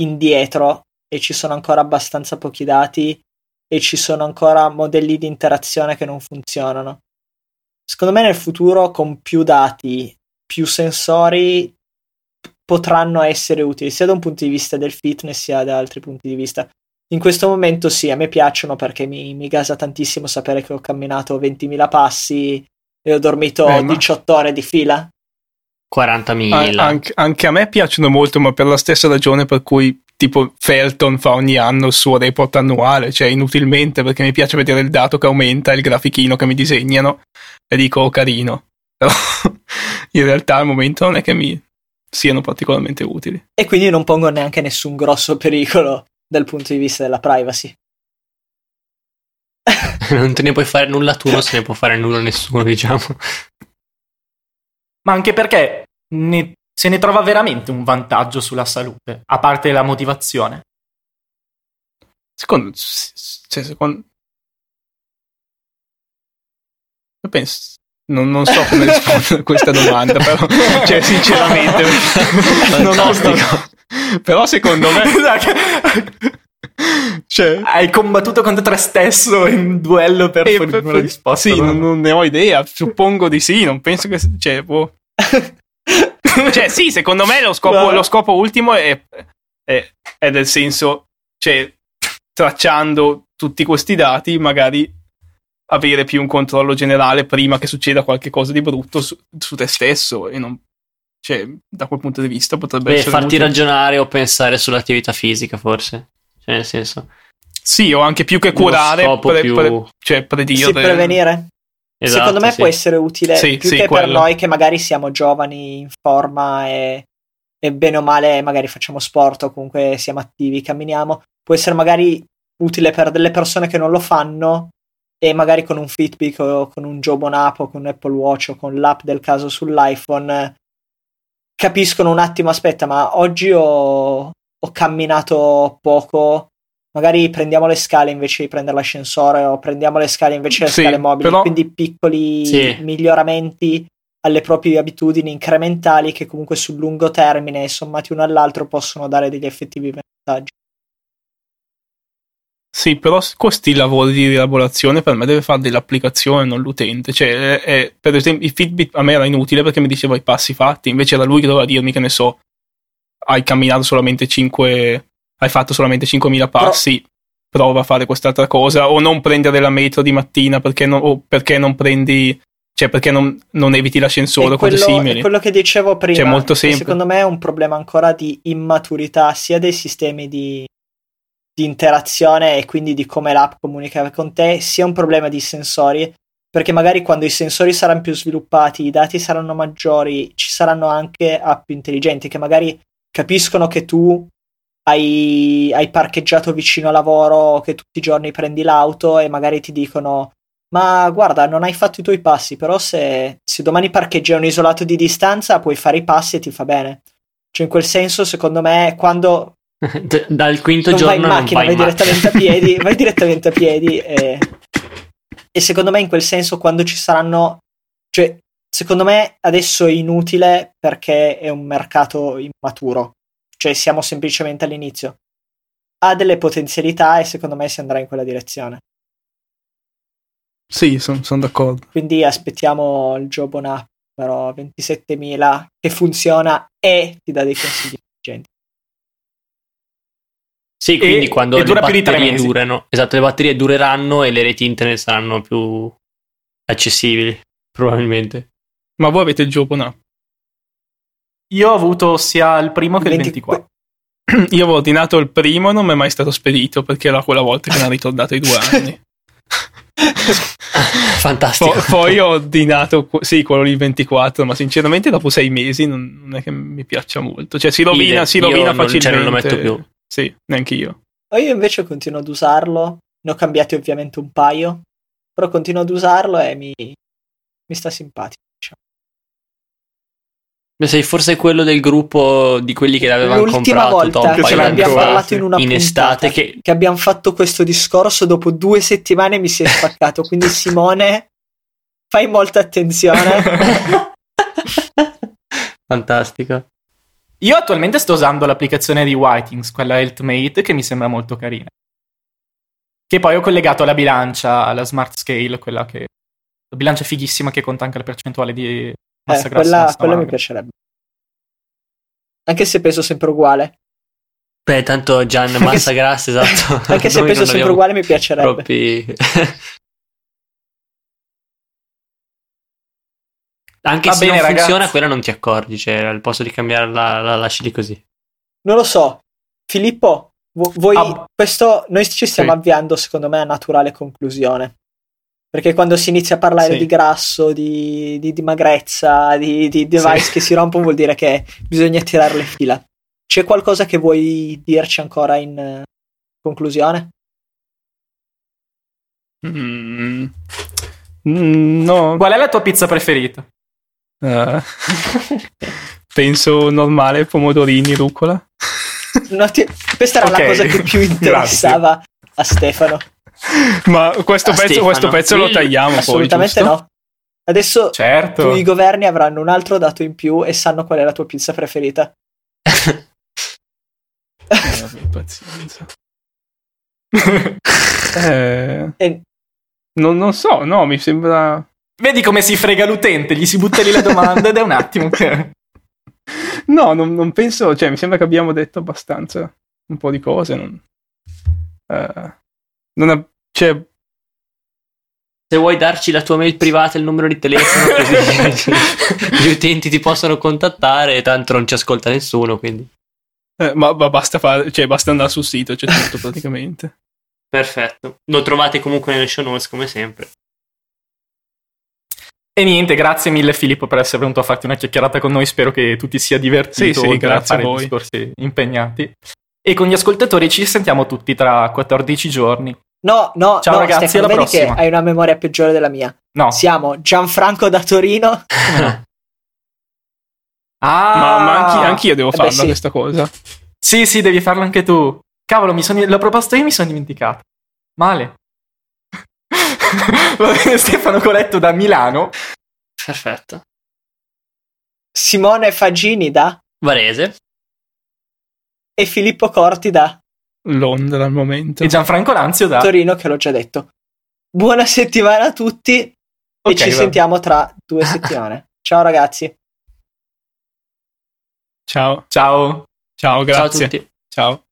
indietro e ci sono ancora abbastanza pochi dati e ci sono ancora modelli di interazione che non funzionano. Secondo me nel futuro con più dati, più sensori potranno essere utili sia da un punto di vista del fitness sia da altri punti di vista. In questo momento sì, a me piacciono perché mi, mi gasa tantissimo sapere che ho camminato 20.000 passi e ho dormito Eh, ma- 18 ore di fila. 40.000. An- anche, anche a me piacciono molto, ma per la stessa ragione per cui tipo Felton fa ogni anno il suo report annuale, cioè inutilmente perché mi piace vedere il dato che aumenta, il grafichino che mi disegnano e dico oh, carino. Però in realtà al momento non è che mi siano particolarmente utili. E quindi non pongo neanche nessun grosso pericolo dal punto di vista della privacy. non te ne puoi fare nulla tu, non se ne può fare nulla nessuno, diciamo. Ma anche perché ne- se ne trova veramente un vantaggio sulla salute, a parte la motivazione. Secondo, cioè, secondo... Io penso, non, non so come rispondere a questa domanda, però, cioè, sinceramente, non ho, Fantastico. però secondo me, cioè, Hai combattuto contro te stesso in duello per fornire una risposta. sì, no? non, non ne ho idea, suppongo di sì, non penso che, cioè, boh. cioè, sì, secondo me lo scopo, lo scopo ultimo è, è, è del senso, cioè, tracciando tutti questi dati, magari avere più un controllo generale prima che succeda qualcosa di brutto su, su te stesso e non, cioè, da quel punto di vista potrebbe Beh, essere farti molto- ragionare o pensare sull'attività fisica, forse. Cioè, nel senso, Sì, o anche più che curare, pre- più- pre- cioè predire. Sì, prevenire. Esatto, Secondo me sì. può essere utile Sì, più sì, che per quello. noi che magari siamo giovani, in forma e, e bene o male magari facciamo sport o comunque siamo attivi, camminiamo. Può essere magari utile per delle persone che non lo fanno e magari con un Fitbit o con un Jobon App o con un Apple Watch o con l'app del caso sull'iPhone capiscono un attimo, aspetta, ma oggi ho, ho camminato poco. Magari prendiamo le scale invece di prendere l'ascensore o prendiamo le scale invece delle Sì, scale mobili, però- quindi piccoli Sì. miglioramenti alle proprie abitudini incrementali che comunque sul lungo termine, sommati uno all'altro, possono dare degli effettivi vantaggi. Sì, però questi lavori di rielaborazione per me deve fare dell'applicazione, non l'utente. Cioè, è- è- per esempio, il Fitbit a me era inutile perché mi diceva i passi fatti, invece era lui che doveva dirmi che ne so, hai camminato solamente 5, hai fatto solamente 5.000 passi, prova a fare quest'altra cosa, o non prendere la metro di mattina perché non, o perché non prendi, cioè perché non, non eviti l'ascensore o cose simili. è quello che dicevo prima. Cioè, molto semplice. Secondo me è un problema ancora di immaturità sia dei sistemi di, di interazione e quindi di come l'app comunica con te, sia un problema di sensori. Perché magari quando i sensori saranno più sviluppati, i dati saranno maggiori, ci saranno anche app intelligenti che magari capiscono che tu hai, hai parcheggiato vicino al lavoro, che tutti i giorni prendi l'auto e magari ti dicono ma guarda, non hai fatto i tuoi passi, però se, se domani parcheggi a un isolato di distanza puoi fare i passi e ti fa bene. Cioè, in quel senso, secondo me, quando D- Dal quinto non vai giorno in non macchina, vai vai in direttamente a piedi, vai direttamente a piedi e, e secondo me in quel senso quando ci saranno, cioè, secondo me adesso è inutile perché è un mercato immaturo, cioè siamo semplicemente all'inizio. Ha delle potenzialità e secondo me si andrà in quella direzione. Sì, sono d'accordo. Quindi aspettiamo il Jobon App, però 27.000 che funziona e ti dà dei consigli intelligenti. Sì, quindi E- quando e le batterie durano, esatto, le batterie dureranno e le reti internet saranno più accessibili, probabilmente. Ma voi avete il Jobon app? Io ho avuto sia il primo che il 20 24. Io avevo ordinato il primo, non mi è mai stato spedito perché era quella volta che mi ha ritornato i due anni. Fantastico. Po- poi ho ordinato, sì, quello lì 24, ma sinceramente dopo sei mesi non, non è che mi piaccia molto. Cioè si rovina, Idem. si Io rovina non- facilmente. cioè, non lo metto più. Sì, neanche io. Io invece continuo ad usarlo, ne ho cambiati ovviamente un paio, però continuo ad usarlo e mi, mi sta simpatico. Beh, sei forse quello del gruppo di quelli che l'avevano L'ultima comprato volta un che fa, parlato in una in estate puntata. che Che abbiamo fatto questo discorso dopo due settimane mi si è spaccato, quindi Simone fai molta attenzione. fantastico. Io attualmente sto usando l'applicazione di Whitings, quella HealthMate, che mi sembra molto carina. Che poi ho collegato alla bilancia, alla Smart Scale, quella che... La bilancia fighissima che conta anche la percentuale di Eh, quella, quella mi piacerebbe. Anche se peso sempre uguale. Beh, tanto Gian massa grassa, esatto. Anche se peso non sempre uguale mi piacerebbe. Troppi... Anche Va se bene, non funziona, ragazzi. quella non ti accorgi. Cioè, al posto di cambiarla, la lasci lì così. Non lo so. Filippo, vu- vuoi Ah, questo noi ci stiamo sì. avviando secondo me a naturale conclusione. Perché quando si inizia a parlare Sì. di grasso, di, di dimagrezza, di, di device Sì. che si rompono, vuol dire che bisogna tirare le fila. C'è qualcosa che vuoi dirci ancora in eh, conclusione? Mm. Mm, no, Qual è la tua pizza preferita? eh, penso normale, pomodorini, rucola. No, ti- Questa era Ok, la cosa che più interessava a Stefano. Ma questo, Ah, pezzo, questo pezzo lo tagliamo poi, Assolutamente giusto? no. Adesso Certo. tu, i governi avranno un altro dato in più e sanno qual è la tua pizza preferita. Eh, pazienza. Eh, E non, non so, no, mi sembra... Vedi come si frega l'utente, gli si butta lì le domande ed è un attimo che... No, non, non penso, cioè mi sembra che abbiamo detto abbastanza un po' di cose. Non, eh, non ha- cioè, Se vuoi darci la tua mail privata e il numero di telefono, così gli utenti ti possono contattare. Tanto non ci ascolta nessuno, quindi eh, ma, ma basta, fare, cioè, basta andare sul sito, c'è tutto praticamente. perfetto. Lo trovate comunque nelle show notes, come sempre. E niente, grazie mille Filippo per essere venuto a farti una chiacchierata con noi, spero che tu ti sia divertito Sì, sì, grazie fare a voi. discorsi impegnati. E con gli ascoltatori ci sentiamo tutti tra 14 giorni. No, no, Ciao no, ragazzi, Stefano, alla vedi prossima. che hai una memoria peggiore della mia. No. Siamo Gianfranco da Torino. Ah, Ma, ma anche, anch'io devo Eh beh, farla sì. questa cosa. Sì, sì, devi farlo anche tu. Cavolo, mi sono... l'ho proposto io e mi sono dimenticato. Male. Va bene, Stefano Coletto da Milano. Perfetto. Simone Fagini da Varese. e Filippo Corti da Londra al momento. E Gianfranco Lanzio da... Torino, che l'ho già detto. Buona settimana a tutti e Ok, ci va- sentiamo tra due settimane. Ciao ragazzi. Ciao, Ciao. ciao, Ciao a grazie. tutti. Ciao.